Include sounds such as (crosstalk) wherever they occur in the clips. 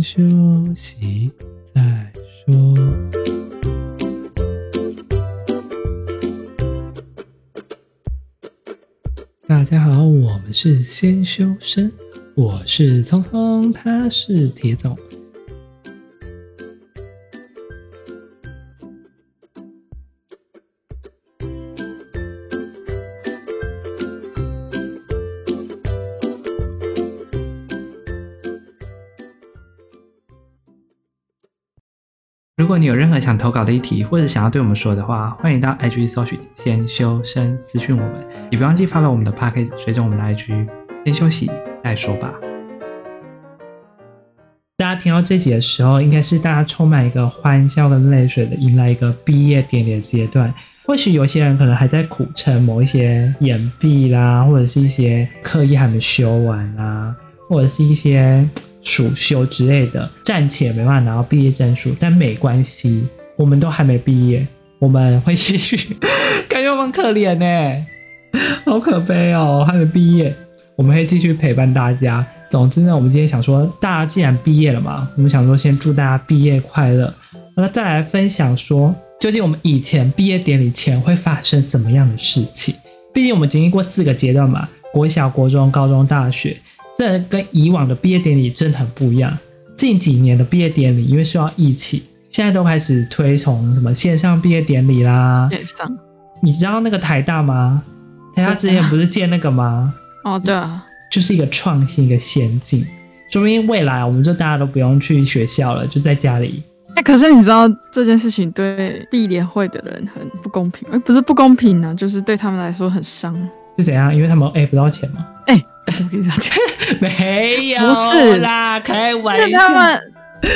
休息再说。大家好，我们是先修身，我是聪聪，他是铁总。你有任何想投稿的议题，或者想要对我们说的话，欢迎到 IG 搜寻“先修身”私讯我们，也别忘记发到我们的 Podcast，随着我们的 IG。先休息再说吧。大家听到这集的时候，应该是大家充满一个欢笑跟泪水的，迎来一个毕业典礼的阶段。或许有些人可能还在苦撑某一些延毕啦，或者是一些课业还没修完啦，或者是一些。暑修之类的，暂且没办法拿到毕业证书，但没关系，我们都还没毕业，我们会继续。感觉我们可怜呢，(laughs) 好可悲哦，还没毕业，我们会继续陪伴大家。总之呢，我们今天想说，大家既然毕业了嘛，我们想说先祝大家毕业快乐。那再来分享说，究竟我们以前毕业典礼前会发生什么样的事情？毕竟我们经历过四个阶段嘛，国小、国中、高中、大学。这跟以往的毕业典礼真的很不一样。近几年的毕业典礼，因为需要疫情，现在都开始推崇什么线上毕业典礼啦。线上，你知道那个台大吗？台大之前不是建那个吗？哦，对啊，就是一个创新，一个先进。说明未来我们就大家都不用去学校了，就在家里。哎，可是你知道这件事情对毕联会的人很不公平？哎，不是不公平呢、啊，就是对他们来说很伤。是怎样？因为他们哎不到钱吗？哎。怎么跟你讲？(laughs) 没有，不是啦，开玩笑。他们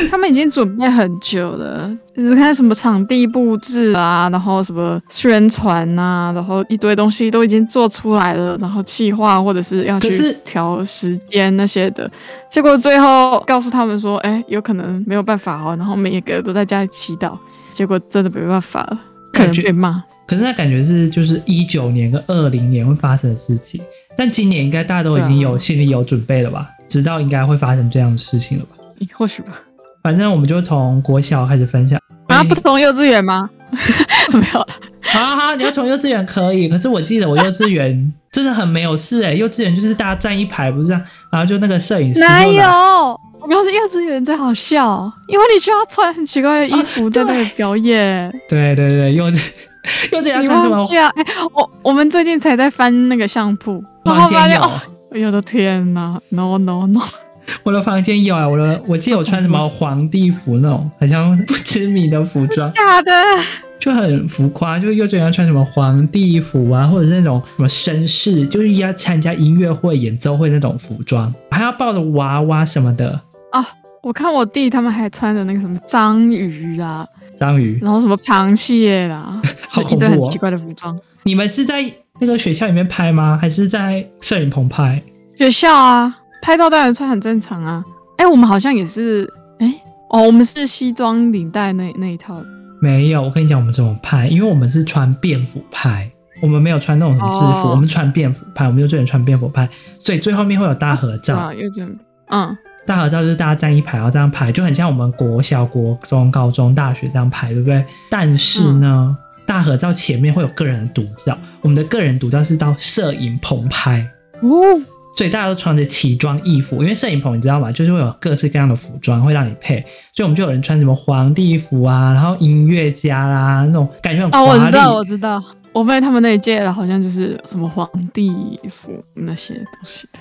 他们已经准备很久了，就是看什么场地布置啊，然后什么宣传呐，然后一堆东西都已经做出来了，然后企划或者是要去调时间那些的，结果最后告诉他们说，哎，有可能没有办法哦，然后每一个都在家里祈祷，结果真的没办法了，可能被骂。可是那感觉是就是一九年跟二零年会发生的事情，但今年应该大家都已经有心里有准备了吧？知道应该会发生这样的事情了吧？(laughs) 或许吧。反正我们就从国小开始分享啊，不从幼稚园吗？(laughs) 没有了。好好，你要从幼稚园可以，可是我记得我幼稚园 (laughs) 真的很没有事哎、欸，幼稚园就是大家站一排，不是这样，然后就那个摄影师哪有？我告诉幼稚园最好笑，因为你需要穿很奇怪的衣服在那里表演。啊、对，对对对，幼稚。又这样穿什么？哎、欸，我我们最近才在翻那个相铺，然后发现哦，我的天呐，no no no！我的房间有啊，我的我记得我穿什么皇帝服那种，好像不知名的服装，(laughs) 假的，就很浮夸，就是幼稚园要穿什么皇帝服啊，或者是那种什么绅士，就是要参加音乐会、演奏会那种服装，还要抱着娃娃什么的啊。我看我弟他们还穿着那个什么章鱼啊。章鱼，然后什么螃蟹啦，(laughs) 好一堆很奇怪的服装。你们是在那个学校里面拍吗？还是在摄影棚拍？学校啊，拍照当然穿很正常啊。哎，我们好像也是，哎，哦，我们是西装领带那那一套。没有，我跟你讲，我们怎么拍？因为我们是穿便服拍，我们没有穿那种什么制服，哦、我们穿便服拍，我们就这人穿便服拍，所以最后面会有大合照。啊，有这样，嗯。大合照就是大家站一排，然后这样拍，就很像我们国小、国中、高中、大学这样拍，对不对？但是呢，嗯、大合照前面会有个人的独照，我们的个人独照是到摄影棚拍哦，所以大家都穿着奇装异服，因为摄影棚你知道吗？就是会有各式各样的服装会让你配，所以我们就有人穿什么皇帝服啊，然后音乐家啦那种感觉很华丽。哦，我知道，我知道，我妹他们那一届的好像就是什么皇帝服那些东西的。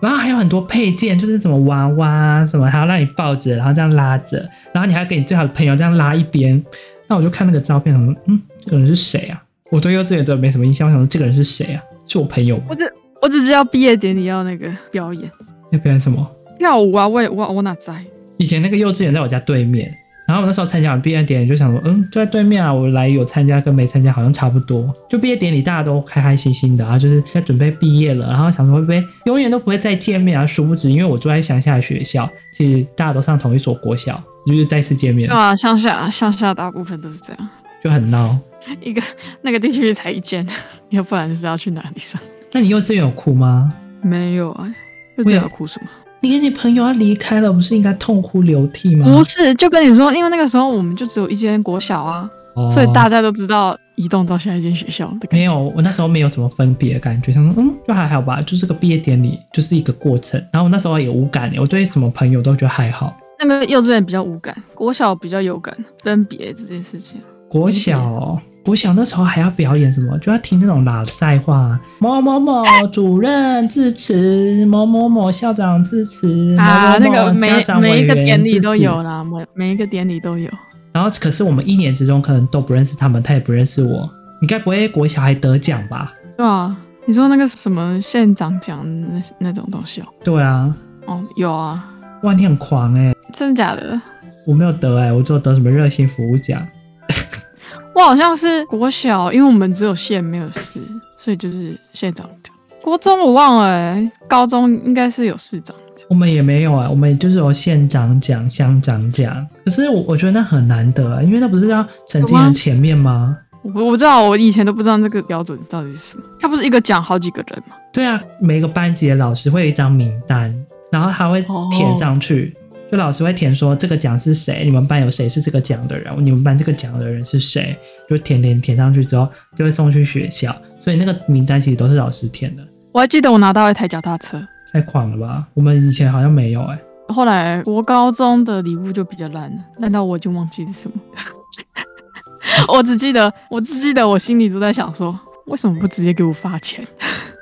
然后还有很多配件，就是什么娃娃什么，还要让你抱着，然后这样拉着，然后你还要给你最好的朋友这样拉一边。那我就看那个照片，我说，嗯，这个人是谁啊？我对幼稚园真的没什么印象，我想说这个人是谁啊？是我朋友吗？我只我只知道毕业典礼要那个表演，要表演什么？跳舞啊！我也我我哪在？以前那个幼稚园在我家对面。然后我那时候参加完毕业典礼，就想说，嗯，就在对面啊。我来有参加跟没参加好像差不多。就毕业典礼大家都开开心心的啊，就是要准备毕业了。然后想说会不会永远都不会再见面啊？殊不知，因为我住在乡下的学校，其实大家都上同一所国小，就是再次见面。啊，乡下乡下大部分都是这样，就很闹。(laughs) 一个那个地区才一间，要不然是要去哪里上？那你幼稚园有哭吗？没有啊，幼稚园要哭什么？你跟你朋友要离开了，不是应该痛哭流涕吗？不是，就跟你说，因为那个时候我们就只有一间国小啊，哦、所以大家都知道移动到下一间学校的感觉。没有，我那时候没有什么分别的感觉，想说嗯，就还好吧，就是个毕业典礼，就是一个过程。然后我那时候也无感，我对什么朋友都觉得还好。那个幼稚园比较无感，国小比较有感，分别这件事情。国小，国小那时候还要表演什么？就要听那种喇赛话，某某某主任致辞，某某某校长致辞啊，某某某那个每每一个典礼都有啦，每每一个典礼都有。然后，可是我们一年之中可能都不认识他们，他也不认识我。你该不会国小还得奖吧？对啊，你说那个什么县长奖那那种东西哦？对啊，哦有啊。哇，你很狂哎、欸！真的假的？我没有得哎、欸，我只有得什么热心服务奖。我好像是国小，因为我们只有县没有市，所以就是县长奖。国中我忘了哎、欸，高中应该是有市长奖。我们也没有啊，我们就是有县长奖、乡长奖。可是我我觉得那很难得啊，因为那不是要成绩很前面吗？我我知道，我以前都不知道那个标准到底是什么。他不是一个奖好几个人吗？对啊，每个班级的老师会有一张名单。然后他会填上去，oh. 就老师会填说这个奖是谁，你们班有谁是这个奖的人，你们班这个奖的人是谁，就填填填上去之后就会送去学校，所以那个名单其实都是老师填的。我还记得我拿到一台脚踏车，太狂了吧？我们以前好像没有哎、欸。后来国高中的礼物就比较烂了，烂到我就忘记是什么。(laughs) 我只记得，我只记得我心里都在想说，为什么不直接给我发钱？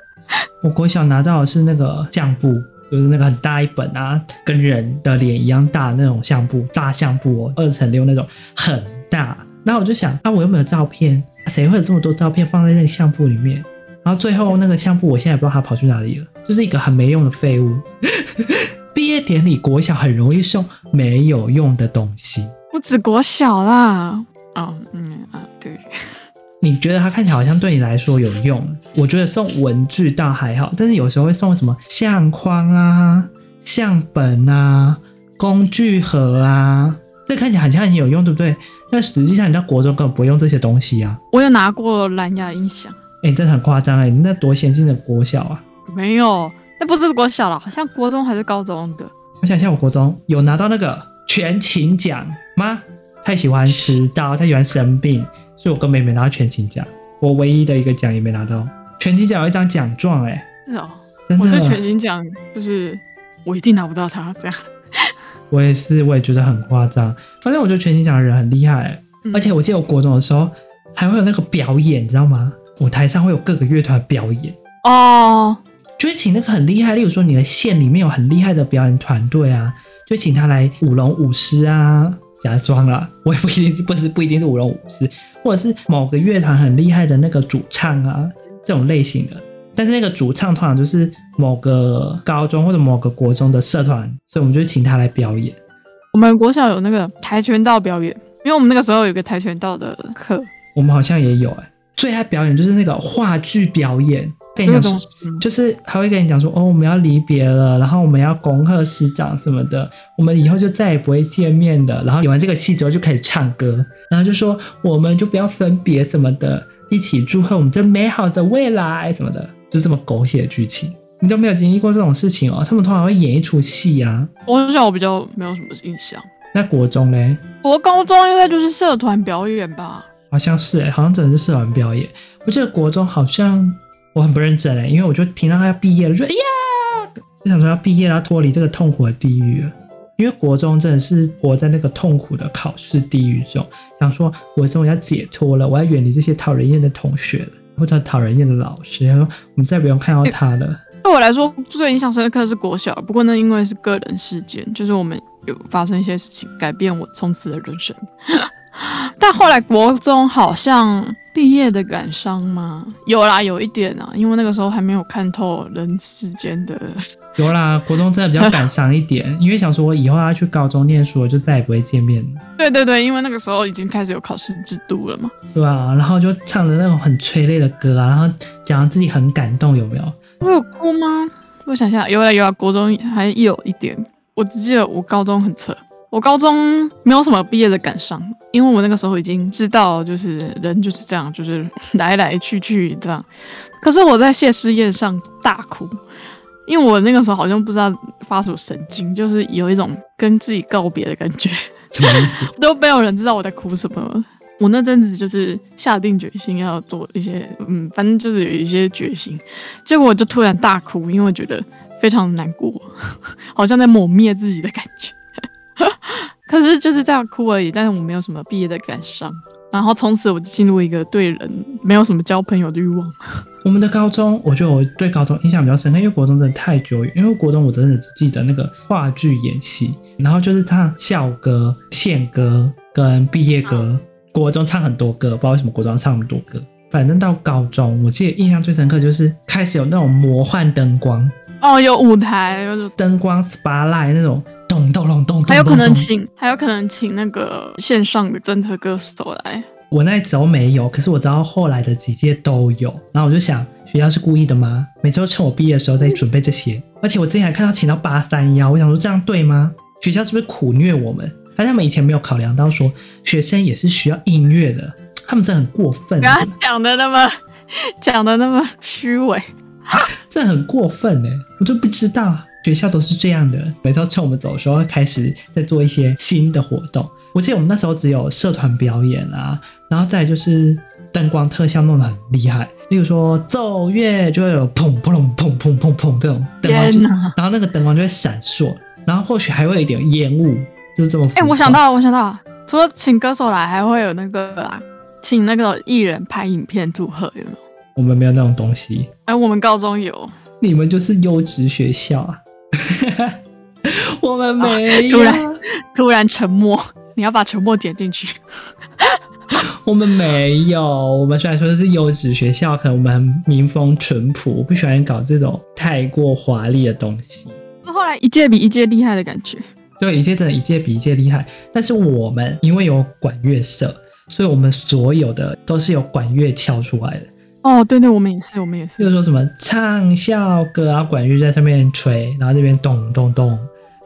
(laughs) 我国小拿到的是那个酱布。就是那个很大一本啊，跟人的脸一样大那种相簿，大相簿哦，二乘六那种很大。然后我就想，啊，我又没有照片，谁会有这么多照片放在那个相簿里面？然后最后那个相簿，我现在也不知道它跑去哪里了，就是一个很没用的废物。(laughs) 毕业典礼，国小很容易送没有用的东西，不止国小啦。哦，嗯啊，对。你觉得它看起来好像对你来说有用？我觉得送文具倒还好，但是有时候会送什么相框啊、相本啊、工具盒啊，这看起来好像很有用，对不对？但实际上你在国中根本不用这些东西啊。我有拿过蓝牙音响，哎、欸，真的很夸张哎！你那多先进的国小啊？没有，那不是国小了，好像国中还是高中的。我想一下，我国中有拿到那个全勤奖吗？太喜欢迟到，太喜欢生病。所以我跟妹妹拿到全勤奖，我唯一的一个奖也没拿到。全勤奖有一张奖状，哎，是哦，真的。我对全勤奖就是我一定拿不到它这样。(laughs) 我也是，我也觉得很夸张。反正我觉得全勤奖的人很厉害，嗯，而且我记得我国中的时候还会有那个表演，你知道吗？舞台上会有各个乐团表演哦，就会请那个很厉害，例如说你的县里面有很厉害的表演团队啊，就请他来舞龙舞狮啊。假装了，我也不一定是不是不一定是舞龙舞狮，或者是某个乐团很厉害的那个主唱啊，这种类型的。但是那个主唱通常就是某个高中或者某个国中的社团，所以我们就请他来表演。我们国小有那个跆拳道表演，因为我们那个时候有个跆拳道的课。我们好像也有哎、欸，最爱表演就是那个话剧表演。跟你讲说，就是还会跟你讲说，哦，我们要离别了，然后我们要恭贺师长什么的，我们以后就再也不会见面的。然后演完这个戏之后就开始唱歌，然后就说我们就不要分别什么的，一起祝贺我们这美好的未来什么的，就这么狗血的剧情，你都没有经历过这种事情哦。他们通常会演一出戏啊。我想我比较没有什么印象。那国中嘞？国高中应该就是社团表演吧？好像是哎、欸，好像真的是社团表演。我记得国中好像。我很不认真哎，因为我就听到他要毕业了，就哎呀，就想说要毕业了，脱离这个痛苦的地狱了。因为国中真的是活在那个痛苦的考试地狱中，想说我终于要解脱了，我要远离这些讨人厌的同学了，或者讨人厌的老师。他说我们再不用看到他了。对我来说最印象深刻的是国小，不过那因为是个人事件，就是我们有发生一些事情，改变我从此的人生。(gasps) 但后来国中好像毕业的感伤吗？有啦，有一点啊，因为那个时候还没有看透人世间的。(laughs) 有啦，国中真的比较感伤一点，(laughs) 因为想说我以后要去高中念书，我就再也不会见面了。对对对，因为那个时候已经开始有考试制度了嘛。对啊，然后就唱着那种很催泪的歌啊，然后讲自己很感动，有没有？我有哭吗？我想想，有啦有啦，国中还有一点，我只记得我高中很扯。我高中没有什么毕业的感伤，因为我那个时候已经知道，就是人就是这样，就是 (laughs) 来来去去这样。可是我在谢师宴上大哭，因为我那个时候好像不知道发什么神经，就是有一种跟自己告别的感觉。(laughs) 都没有人知道我在哭什么。我那阵子就是下定决心要做一些，嗯，反正就是有一些决心。结果我就突然大哭，因为我觉得非常难过，(laughs) 好像在抹灭自己的感觉。(laughs) 可是就是这样哭而已，但是我没有什么毕业的感伤。然后从此我就进入一个对人没有什么交朋友的欲望。(laughs) 我们的高中，我觉得我对高中印象比较深刻，因为国中真的太久远。因为国中我真的只记得那个话剧演戏，然后就是唱校歌、献歌跟毕业歌。国中唱很多歌，不知道为什么国中唱那么多歌。反正到高中，我记得印象最深刻就是开始有那种魔幻灯光哦，有舞台，有灯光 spotlight 那种。咚咚咚咚，还有可能请，还有可能请那个线上的真的歌手来。我那时候没有，可是我知道后来的几届都有。然后我就想，学校是故意的吗？每周趁我毕业的时候在准备这些。而且我之前还看到请到八三幺，我想说这样对吗？学校是不是苦虐我们？但他们以前没有考量到说学生也是需要音乐的，他们真的很过分。不要讲的那么 (laughs) 讲的那么虚伪，这很过分哎，我就不知道。学校都是这样的，每次趁我们走的时候，开始在做一些新的活动。我记得我们那时候只有社团表演啊，然后再就是灯光特效弄得很厉害，例如说奏乐就会有砰砰砰砰砰砰这种灯光，然后那个灯光就会闪烁，然后或许还会有一点烟雾，就是这么。哎、欸，我想到，我想到，除了请歌手来，还会有那个啊，请那个艺人拍影片祝贺，有没有？我们没有那种东西。哎、欸，我们高中有。你们就是优质学校啊。(laughs) 我们没有，突然突然沉默，(laughs) 你要把沉默剪进去。(laughs) 我们没有，我们虽然说是优质学校，可能我们民风淳朴，不喜欢搞这种太过华丽的东西。那后来一届比一届厉害的感觉，对，一届真的，一届比一届厉害。但是我们因为有管乐社，所以我们所有的都是由管乐敲出来的。哦，对对，我们也是，我们也是。就是说什么唱校歌啊，管乐在上面吹，然后这边咚咚咚。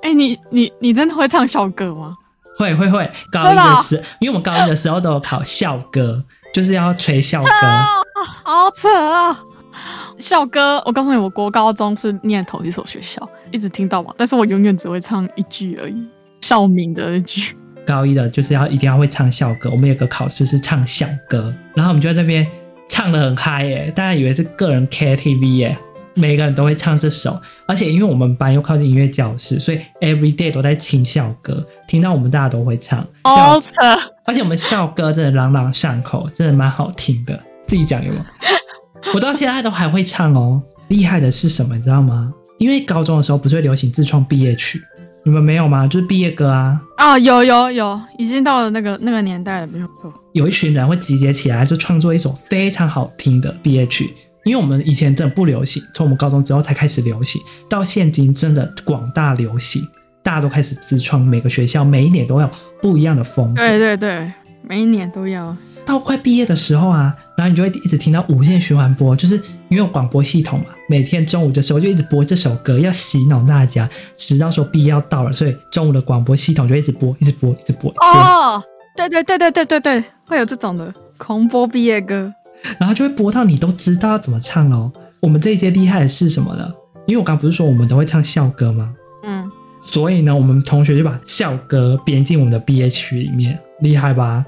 哎，你你你真的会唱校歌吗？会会会，高一的时，因为我们高一的时候都有考校歌，就是要吹校歌。好扯啊！校歌，我告诉你，我国高中是念同一所学校，一直听到嘛，但是我永远只会唱一句而已，校名的一句。高一的就是要一定要会唱校歌，我们有个考试是唱校歌，然后我们就在那边。唱的很嗨耶，大家以为是个人 KTV 耶，每个人都会唱这首，而且因为我们班又靠近音乐教室，所以 every day 都在听校歌，听到我们大家都会唱。校扯！而且我们校歌真的朗朗上口，真的蛮好听的。自己讲有没有？(laughs) 我到现在都还会唱哦。厉害的是什么，你知道吗？因为高中的时候不是会流行自创毕业曲。你们没有吗？就是毕业歌啊！啊、哦，有有有，已经到了那个那个年代了，没有错。有一群人会集结起来，就创作一首非常好听的毕业曲。因为我们以前真的不流行，从我们高中之后才开始流行，到现今真的广大流行，大家都开始自创，每个学校每一年都要不一样的风格。对对对，每一年都要。到快毕业的时候啊，然后你就会一直听到无限循环播，就是因为有广播系统嘛，每天中午的时候就一直播这首歌，要洗脑大家，直到说毕业要到了，所以中午的广播系统就一直播，一直播，一直播。哦，对对对对对对对，会有这种的狂播毕业歌，然后就会播到你都知道要怎么唱哦。我们这一届厉害的是什么呢？因为我刚不是说我们都会唱校歌吗？嗯，所以呢，我们同学就把校歌编进我们的毕业曲里面，厉害吧？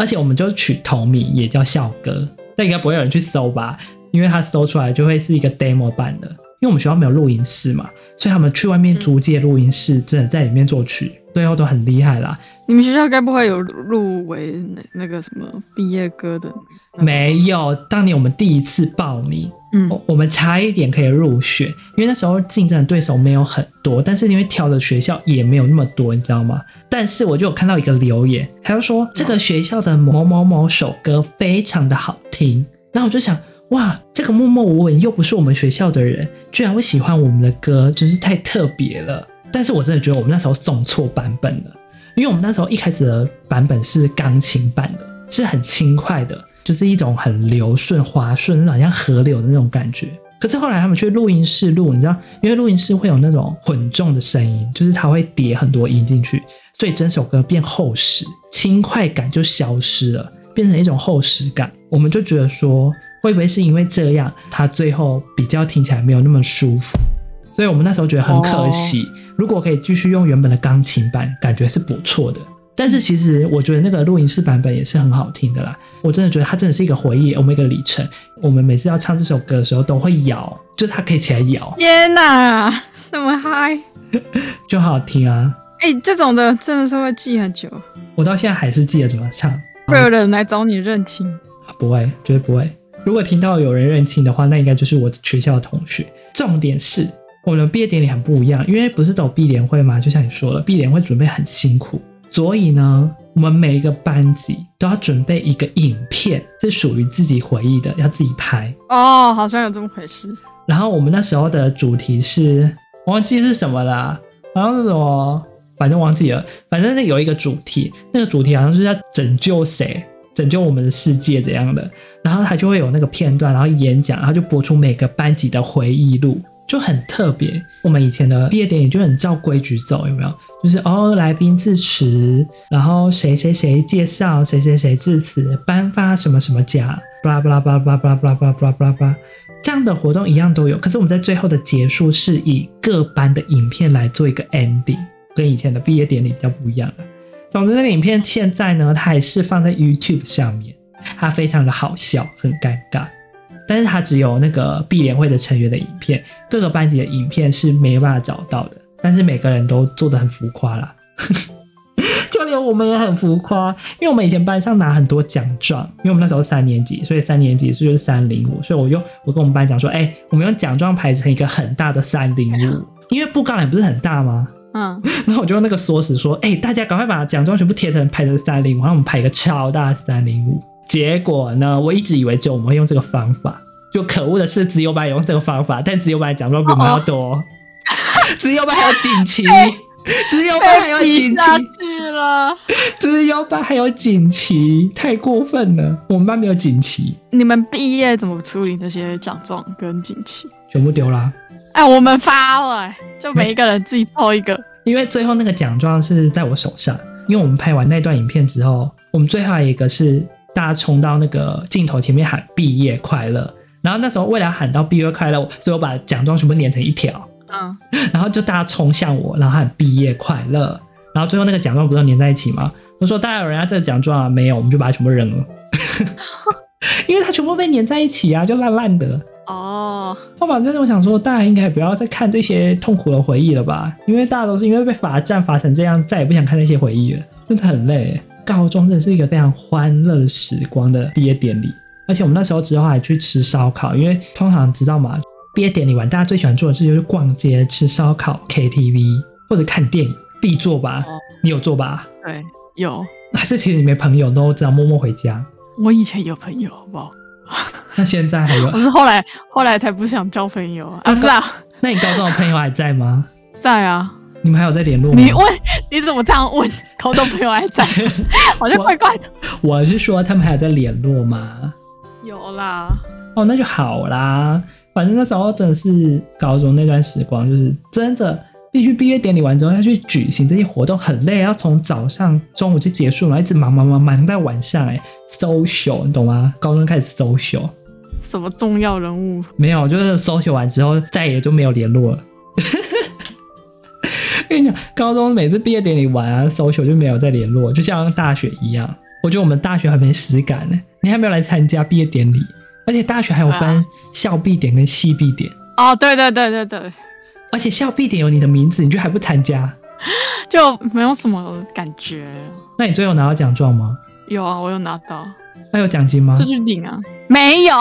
而且我们就取同名，也叫校歌，但应该不会有人去搜吧？因为他搜出来就会是一个 demo 版的。因为我们学校没有录音室嘛，所以他们去外面租借录音室，真的在里面作曲，最后都很厉害啦。你们学校该不会有入围那那个什么毕业歌的？没有，当年我们第一次报名，嗯，我们差一点可以入选，因为那时候竞争的对手没有很多，但是因为挑的学校也没有那么多，你知道吗？但是我就有看到一个留言，他就说这个学校的某某某首歌非常的好听，然后我就想。哇，这个默默无闻又不是我们学校的人，居然会喜欢我们的歌，真是太特别了。但是我真的觉得我们那时候送错版本了，因为我们那时候一开始的版本是钢琴版的，是很轻快的，就是一种很流顺、滑顺，那种像河流的那种感觉。可是后来他们去录音室录，你知道，因为录音室会有那种混重的声音，就是它会叠很多音进去，所以整首歌变厚实，轻快感就消失了，变成一种厚实感。我们就觉得说。会不会是因为这样，他最后比较听起来没有那么舒服？所以我们那时候觉得很可惜。哦、如果可以继续用原本的钢琴版，感觉是不错的。但是其实我觉得那个录音室版本也是很好听的啦。我真的觉得它真的是一个回忆，我们一个里程。我们每次要唱这首歌的时候都会摇，就它可以起来摇。天哪，这么嗨，(laughs) 就好好听啊！哎、欸，这种的真的是会记很久。我到现在还是记得怎么唱。会有人来找你认亲？不会，绝对不会。如果听到有人认亲的话，那应该就是我学校的同学。重点是。我们毕业典礼很不一样，因为不是走毕联会嘛，就像你说了，毕联会准备很辛苦，所以呢，我们每一个班级都要准备一个影片，是属于自己回忆的，要自己拍。哦，好像有这么回事。然后我们那时候的主题是，忘记是什么啦，好像是什么，反正忘记了。反正那有一个主题，那个主题好像是要拯救谁，拯救我们的世界怎样的。然后他就会有那个片段，然后演讲，然后就播出每个班级的回忆录。就很特别，我们以前的毕业典礼就很照规矩走，有没有？就是哦，来宾致辞，然后谁谁谁介绍，谁谁谁致辞，颁发什么什么奖，巴拉巴拉巴拉巴拉巴拉巴拉巴拉巴拉巴拉，这样的活动一样都有。可是我们在最后的结束是以各班的影片来做一个 ending，跟以前的毕业典礼比较不一样了。总之，那个影片现在呢，它还是放在 YouTube 上面，它非常的好笑，很尴尬。但是它只有那个毕联会的成员的影片，各个班级的影片是没办法找到的。但是每个人都做的很浮夸啦，(laughs) 就连我们也很浮夸，因为我们以前班上拿很多奖状，因为我们那时候三年级，所以三年级是就是三零五，所以我就我跟我们班讲说，哎、我们用奖状排成一个很大的三零五，因为布告栏不是很大吗？嗯，(laughs) 然后我就用那个缩时说，哎、欸，大家赶快把奖状全部贴成拍成三零五，然后我们拍一个超大的三零五。结果呢？我一直以为只有我们会用这个方法，就可恶的是，自由班也用这个方法，但自由班奖状比我们要多，自由班还有锦旗，(laughs) 自由班还有锦旗，去了，资优班还有锦旗，太过分了！我们班没有锦旗。你们毕业怎么处理那些奖状跟锦旗？全部丢了。哎，我们发了，就每一个人自己抽一个。因为最后那个奖状是在我手上，因为我们拍完那段影片之后，我们最后一个是。大家冲到那个镜头前面喊毕业快乐，然后那时候为了喊到毕业快乐，所以我把奖状全部粘成一条，嗯，然后就大家冲向我，然后喊毕业快乐，然后最后那个奖状不是粘在一起吗？我说大家有人要这个奖状啊？没有，我们就把它全部扔了，(laughs) 因为它全部被粘在一起啊，就烂烂的。哦，后反正我想说，大家应该不要再看这些痛苦的回忆了吧？因为大家都是因为被罚站罚成这样，再也不想看那些回忆了，真的很累。高中真的是一个非常欢乐时光的毕业典礼，而且我们那时候之后还去吃烧烤，因为通常知道嘛，毕业典礼完大家最喜欢做的事就是逛街、吃烧烤、KTV 或者看电影，必做吧？哦、你有做吧？对，有。还是其实你没朋友都只要默默回家？我以前有朋友，好不好？(laughs) 那现在还有？我是后来后来才不想交朋友啊！啊不是啊？那你高中的朋友还在吗？在啊。你们还有在联络吗？你问你怎么这样问？高中朋友还在，(laughs) 好像怪怪的我。我是说他们还有在联络吗？有啦。哦，那就好啦。反正那时候真的是高中那段时光，就是真的必须毕业典礼完之后要去举行这些活动，很累，要从早上中午就结束了，一直忙忙忙忙到晚上，哎，social 你懂吗？高中开始 social。什么重要人物？没有，就是 social 完之后再也就没有联络了。(laughs) 跟你讲，高中每次毕业典礼完啊，social 就没有再联络，就像大学一样。我觉得我们大学还没实感呢，你还没有来参加毕业典礼，而且大学还有分校毕点跟系毕点。哦，对对对对对，而且校必点有你的名字，你就还不参加，就没有什么感觉。那你最后拿到奖状吗？有啊，我有拿到。那有奖金吗？就去领啊。没有，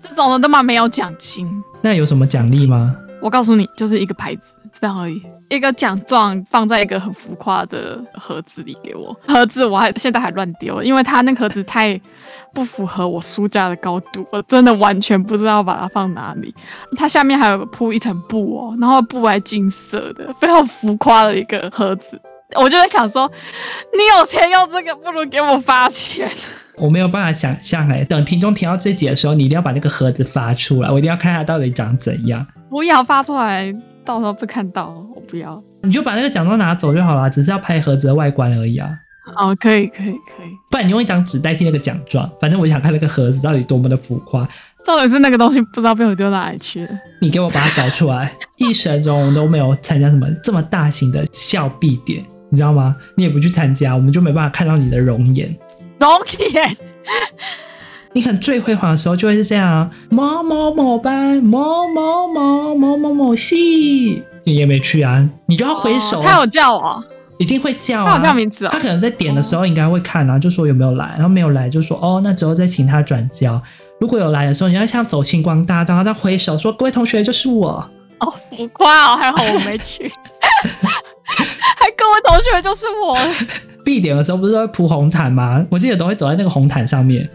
这种的都嘛没有奖金。那有什么奖励吗？我告诉你，就是一个牌子，这样而已。一个奖状放在一个很浮夸的盒子里给我，盒子我还现在还乱丢，因为它那个盒子太不符合我书架的高度，我真的完全不知道把它放哪里。它下面还有铺一层布哦，然后布还金色的，非常浮夸的一个盒子。(laughs) 我就在想说，你有钱用这个，不如给我发钱。(laughs) 我没有办法想象哎，等听众听到这集的时候，你一定要把那个盒子发出来，我一定要看它到底长怎样。不要发出来。到时候被看到，我不要。你就把那个奖状拿走就好了，只是要拍盒子的外观而已啊。哦，可以，可以，可以。不然你用一张纸代替那个奖状，反正我想看那个盒子到底多么的浮夸。重点是那个东西不知道被我丢哪里去了。你给我把它找出来。(laughs) 一生中我们都没有参加什么这么大型的校毕典，你知道吗？你也不去参加，我们就没办法看到你的容颜。容颜。你可能最辉煌的时候就会是这样啊，某某某班，某某某某某某系，你也没去啊，你就要挥手、啊。他有叫我，一定会叫啊。他有叫名字啊、哦。他可能在点的时候应该会看啊，就说有没有来，然后没有来就说哦，那之后再请他转交。如果有来的时候，你要像走星光大道，再挥手说各位同学就是我。哦，浮夸哦，还好我没去，(laughs) 还各位同学就是我。(laughs) 必点的时候不是都会铺红毯吗？我记得都会走在那个红毯上面。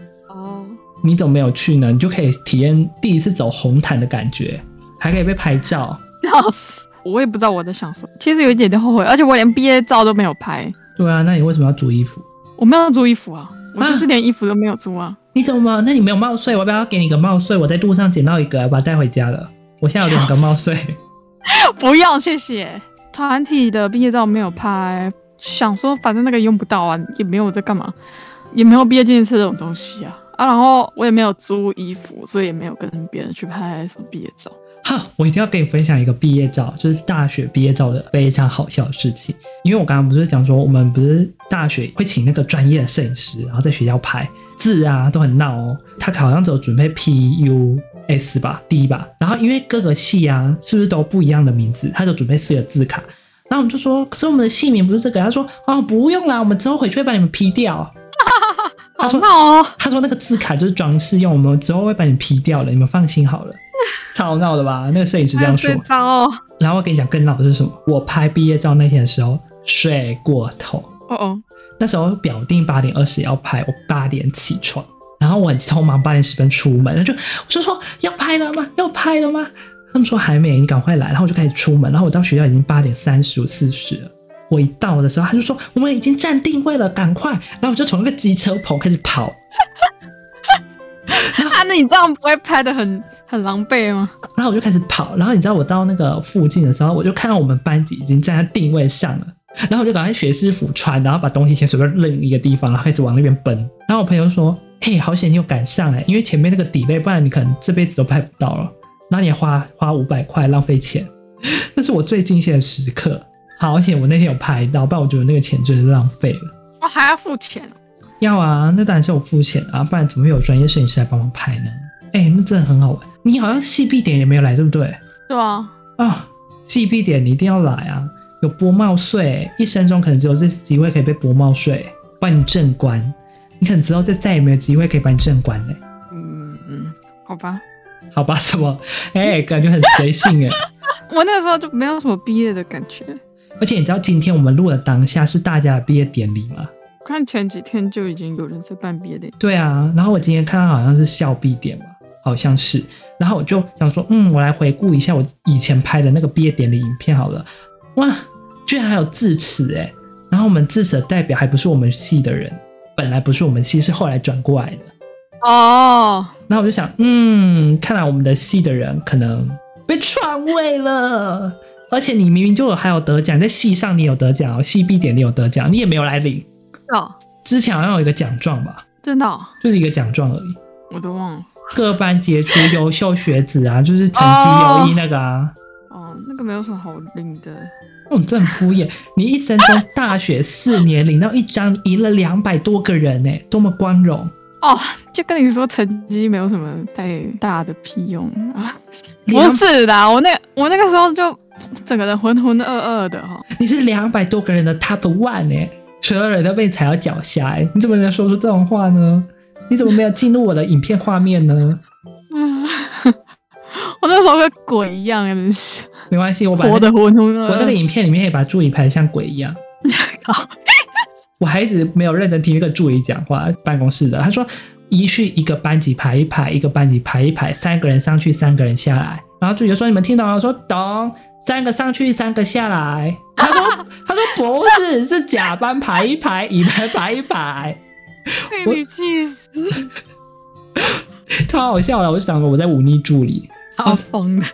你怎么没有去呢？你就可以体验第一次走红毯的感觉，还可以被拍照。笑死！我也不知道我在想什么，其实有一点点后悔，而且我连毕业照都没有拍。对啊，那你为什么要租衣服？我没有租衣服啊，我就是连衣服都没有租啊。啊你怎么？那你没有帽穗？我要不要给你个帽穗？我在路上捡到一个，把它带回家了。我现在有两个帽穗。(laughs) 不用，谢谢。团体的毕业照没有拍，想说反正那个用不到啊，也没有在干嘛，也没有毕业纪念册这种东西啊。啊，然后我也没有租衣服，所以也没有跟别人去拍什么毕业照。哈，我一定要跟你分享一个毕业照，就是大学毕业照的非常好笑的事情。因为我刚刚不是讲说，我们不是大学会请那个专业的摄影师，然后在学校拍字啊，都很闹哦。他好像只有准备 P U S 吧，D 吧。然后因为各个系啊，是不是都不一样的名字？他就准备四个字卡。然后我们就说，可是我们的系名不是这个。他说，哦，不用啦，我们之后回去会把你们 P 掉。他说：“哦，他说那个字卡就是装饰用，我们之后会把你 P 掉的，你们放心好了。(laughs) ”超闹的吧？那个摄影师这样说。哦。然后我跟你讲更闹的是什么？我拍毕业照那天的时候睡过头。哦哦。那时候表定八点二十要拍，我八点起床，然后我很匆忙八点十分出门，然后就我就说要拍了吗？要拍了吗？他们说还没，你赶快来。然后我就开始出门，然后我到学校已经八点三十五四十了。我一到的时候，他就说我们已经站定位了，赶快！然后我就从那个机车棚开始跑。(laughs) 啊，那你这样不会拍的很很狼狈吗？然后我就开始跑，然后你知道我到那个附近的时候，我就看到我们班级已经站在定位上了，然后我就赶快学师傅穿，然后把东西先随便扔一个地方，然后开始往那边奔。然后我朋友说：“嘿，好险你有赶上哎，因为前面那个 delay，不然你可能这辈子都拍不到了。然后你花花五百块浪费钱，那是我最惊险的时刻。”好，而且我那天有拍到，不然我觉得那个钱真是浪费了。我、哦、还要付钱？要啊，那当然是我付钱啊，不然怎么会有专业摄影师来帮忙拍呢？哎、欸，那真的很好玩。你好像系毕典也没有来，对不对？对啊。啊，系毕典你一定要来啊！有剥帽税，一生中可能只有这次机会可以被剥帽税，帮你正官。你可能之后就再也没有机会可以帮你正官嘞。嗯嗯，好吧。好吧，什么？哎、欸，感觉很随性哎。(laughs) 我那个时候就没有什么毕业的感觉。而且你知道今天我们录的当下是大家的毕业典礼吗？我看前几天就已经有人在办毕业典礼。对啊，然后我今天看到好像是校毕典嘛，好像是。然后我就想说，嗯，我来回顾一下我以前拍的那个毕业典礼影片好了。哇，居然还有致辞哎！然后我们致辞的代表还不是我们系的人，本来不是我们系，是后来转过来的。哦。然后我就想，嗯，看来我们的系的人可能被篡位了。而且你明明就有还有得奖，在系上你有得奖哦，系毕点你有得奖，你也没有来领哦。之前好像有一个奖状吧？真的、哦，就是一个奖状而已。我都忘了。各班杰出优秀学子啊，就是成绩优异那个啊。哦，那个没有什么好领的。哦，这很敷衍。你一生中大学四年领到一张，赢了两百多个人呢，多么光荣哦！就跟你说，成绩没有什么太大的屁用啊。不是的，我那我那个时候就。整个人浑浑噩噩的哈，你是两百多个人的 top one 哎，所有人都被踩到脚下哎，你怎么能说出这种话呢？你怎么没有进入我的影片画面呢？嗯，(laughs) 我那时候跟鬼一样哎，真是。没关系，我把我的浑浑噩噩，我那个影片里面也把助理拍的像鬼一样。(laughs) 好，(laughs) 我还一直没有认真听那个助理讲话，办公室的他说，依序一个班级排一排，一个班级排一排，三个人上去，三个人下来。然后助理就说：“你们听懂了？”我说：“懂。”三个上去，三个下来。他说：“ (laughs) 他说不是，是甲班排一排，乙班排一排。”被你气死！太好笑了，我就想说我在忤逆助理，好疯的，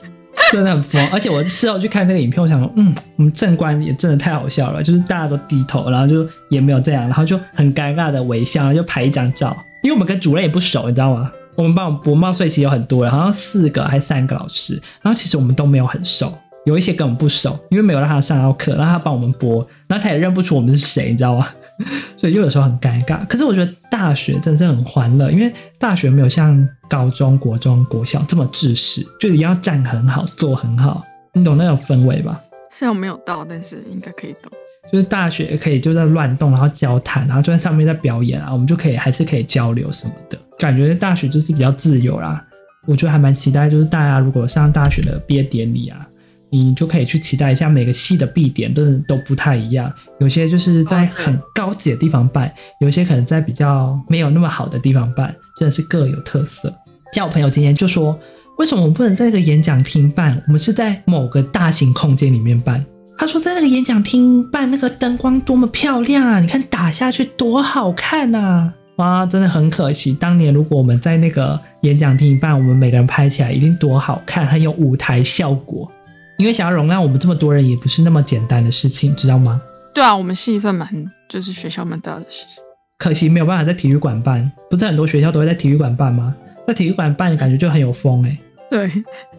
真的很疯。而且我事后去看那个影片，我想说，嗯，我们正官也真的太好笑了，就是大家都低头，然后就也没有这样，然后就很尴尬的微笑，然后就拍一张照。因为我们跟主任也不熟，你知道吗？我们班国贸税其实有很多人，好像四个还是三个老师，然后其实我们都没有很熟，有一些根本不熟，因为没有让他上到课，让他帮我们播，然后他也认不出我们是谁，你知道吗？(laughs) 所以就有时候很尴尬。可是我觉得大学真的是很欢乐，因为大学没有像高中国中国小这么制式，就一定要站很好，坐很好，你懂那种氛围吧？虽然我没有到，但是应该可以懂。就是大学可以就在乱动，然后交谈，然后就在上面在表演啊，我们就可以还是可以交流什么的。感觉大学就是比较自由啦，我觉得还蛮期待，就是大家如果上大学的毕业典礼啊，你就可以去期待一下每个戏的毕点，真的都不太一样，有些就是在很高级的地方办，有些可能在比较没有那么好的地方办，真的是各有特色。像我朋友今天就说，为什么我们不能在这个演讲厅办？我们是在某个大型空间里面办。他说，在那个演讲厅办那个灯光多么漂亮啊！你看打下去多好看啊！哇，真的很可惜，当年如果我们在那个演讲厅办，我们每个人拍起来一定多好看，很有舞台效果。因为想要容纳我们这么多人，也不是那么简单的事情，知道吗？对啊，我们系算蛮，就是学校蛮大的事情。可惜没有办法在体育馆办，不是很多学校都会在体育馆办吗？在体育馆办，感觉就很有风哎、欸。对，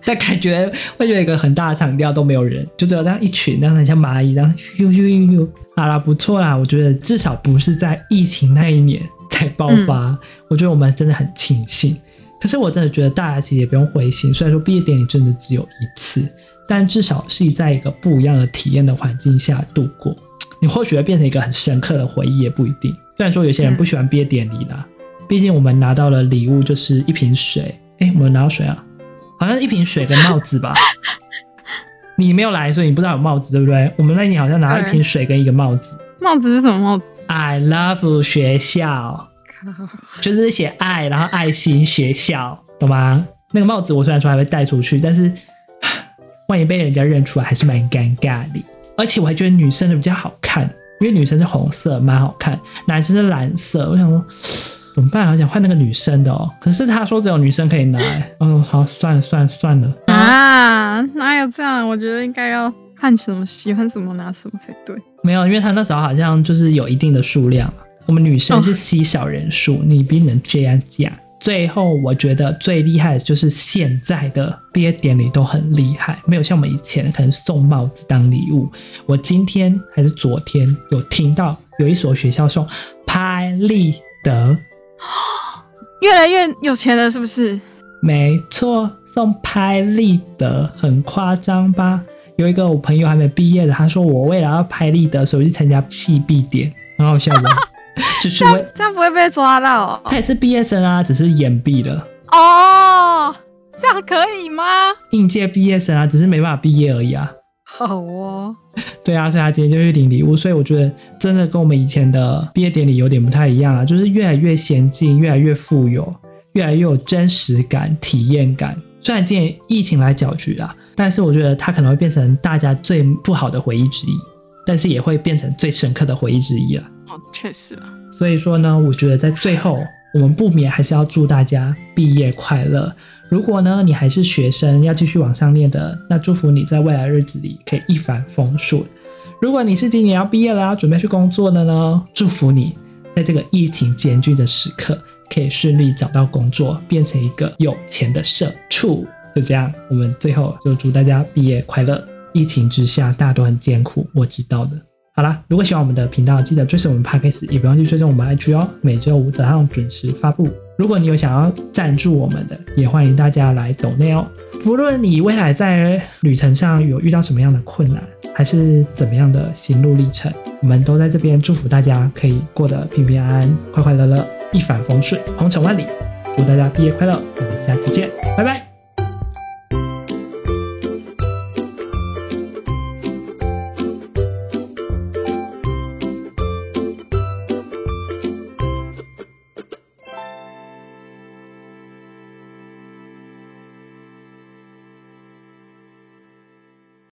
但感觉会觉得一个很大的场地都没有人，就只有那样一群，那样很像蚂蚁，这样咻咻咻咻。好啦，不错啦，我觉得至少不是在疫情那一年才爆发，嗯、我觉得我们真的很庆幸。可是我真的觉得大家其实也不用灰心，虽然说毕业典礼真的只有一次，但至少是在一个不一样的体验的环境下度过，你或许会变成一个很深刻的回忆，也不一定。虽然说有些人不喜欢毕业典礼啦，嗯、毕竟我们拿到了礼物就是一瓶水，哎，我们拿到水啊。好像一瓶水跟帽子吧，(laughs) 你没有来，所以你不知道有帽子，对不对？我们那年好像拿了一瓶水跟一个帽子。帽子是什么帽子？I love 学校，就是写爱，然后爱心学校，懂吗？那个帽子我虽然说还会戴出去，但是万一被人家认出来，还是蛮尴尬的。而且我还觉得女生的比较好看，因为女生是红色，蛮好看；男生是蓝色，我想说。(sniffs) 怎么办？我想换那个女生的哦，可是他说只有女生可以拿。嗯，好，算了算了算了啊！哪有这样？我觉得应该要看什么喜欢什么拿什么才对。没有，因为他那时候好像就是有一定的数量，我们女生是稀少人数，哦、你不能这样讲。最后我觉得最厉害的就是现在的毕业典礼都很厉害，没有像我们以前可能送帽子当礼物。我今天还是昨天有听到有一所学校送拍立得。(gasps) 越来越有钱了，是不是？没错，送拍立得很夸张吧？有一个我朋友还没毕业的，他说我为了要拍立得，所以去参加系毕典，很好笑的。(laughs) (laughs) 就是为这样不会被抓到哦。他也是毕业生啊，只是延毕了。哦，这样可以吗？应届毕业生啊，只是没办法毕业而已啊。好哦，对啊，所以他今天就去领礼物，所以我觉得真的跟我们以前的毕业典礼有点不太一样啊，就是越来越先进，越来越富有，越来越有真实感、体验感。虽然今年疫情来搅局啊，但是我觉得它可能会变成大家最不好的回忆之一，但是也会变成最深刻的回忆之一啊。哦，确实啊。所以说呢，我觉得在最后，我们不免还是要祝大家毕业快乐。如果呢，你还是学生，要继续往上念的，那祝福你在未来日子里可以一帆风顺。如果你是今年要毕业了，要准备去工作的呢，祝福你在这个疫情艰巨的时刻，可以顺利找到工作，变成一个有钱的社畜。就这样，我们最后就祝大家毕业快乐。疫情之下，大家都很艰苦，我知道的。好啦，如果喜欢我们的频道，记得追随我们 Podcast，也不忘记追踪我们 IG 哦。每周五早上准时发布。如果你有想要赞助我们的，也欢迎大家来抖内哦。不论你未来在旅程上有遇到什么样的困难，还是怎么样的心路历程，我们都在这边祝福大家可以过得平平安安、快快乐乐、一帆风顺、鹏程万里。祝大家毕业快乐，我们下次见，拜拜。